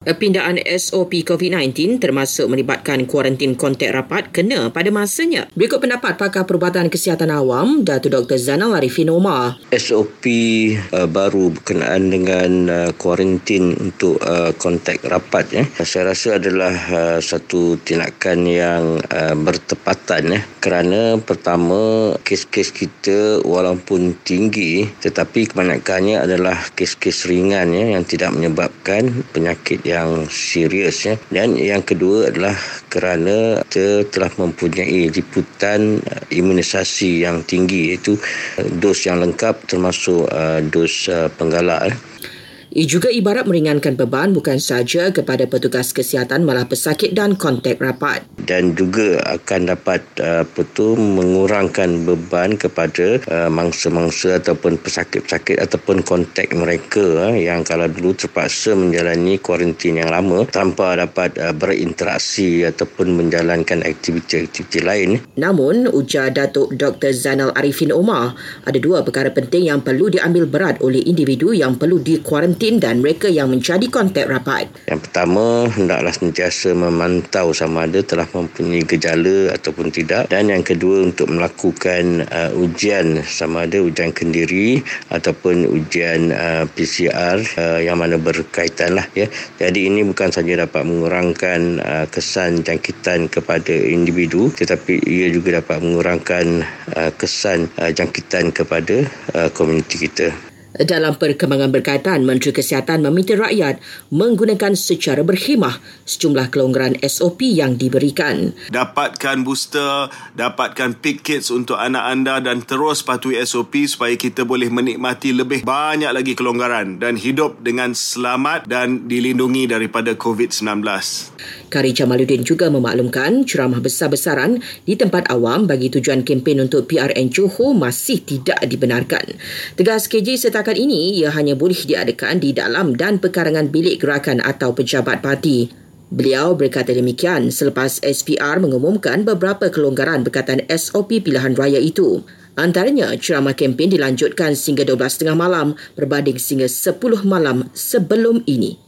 Pindaan SOP COVID-19 termasuk melibatkan kuarantin kontak rapat kena pada masanya. Berikut pendapat pakar perubatan kesihatan awam, Datuk Dr. Zanal Arifin Omar. SOP uh, baru berkenaan dengan uh, kuarantin untuk uh, kontak rapat eh. Saya rasa adalah uh, satu tindakan yang uh, bertepatan eh. kerana pertama kes-kes kita walaupun tinggi tetapi kebanyakannya adalah kes-kes ringan ya yang tidak menyebabkan penyakit yang serius ya. Dan yang kedua adalah kerana kita telah mempunyai liputan uh, imunisasi yang tinggi iaitu uh, dos yang lengkap termasuk uh, dos penggalak. Eh. Ia juga ibarat meringankan beban bukan sahaja kepada petugas kesihatan malah pesakit dan kontak rapat. Dan juga akan dapat uh, apa tu mengurangkan beban kepada uh, mangsa-mangsa ataupun pesakit-pesakit ataupun kontak mereka uh, yang kalau dulu terpaksa menjalani kuarantin yang lama tanpa dapat uh, berinteraksi ataupun menjalankan aktiviti-aktiviti lain. Namun, ujar Datuk Dr. Zainal Arifin Omar, ada dua perkara penting yang perlu diambil berat oleh individu yang perlu dikuarantin kuarantin dan mereka yang menjadi kontak rapat. Yang pertama, hendaklah sentiasa memantau sama ada telah mempunyai gejala ataupun tidak. Dan yang kedua, untuk melakukan uh, ujian sama ada ujian kendiri ataupun ujian uh, PCR uh, yang mana berkaitan lah. Ya. Jadi ini bukan saja dapat mengurangkan uh, kesan jangkitan kepada individu tetapi ia juga dapat mengurangkan uh, kesan uh, jangkitan kepada uh, komuniti kita. Dalam perkembangan berkaitan, Menteri Kesihatan meminta rakyat menggunakan secara berkhemah sejumlah kelonggaran SOP yang diberikan. Dapatkan booster, dapatkan pick kits untuk anak anda dan terus patuhi SOP supaya kita boleh menikmati lebih banyak lagi kelonggaran dan hidup dengan selamat dan dilindungi daripada COVID-19. Kari Jamaluddin juga memaklumkan ceramah besar-besaran di tempat awam bagi tujuan kempen untuk PRN Johor masih tidak dibenarkan. Tegas KJ serta setakat ini ia hanya boleh diadakan di dalam dan pekarangan bilik gerakan atau pejabat parti. Beliau berkata demikian selepas SPR mengumumkan beberapa kelonggaran berkaitan SOP pilihan raya itu. Antaranya, ceramah kempen dilanjutkan sehingga 12.30 malam berbanding sehingga 10 malam sebelum ini.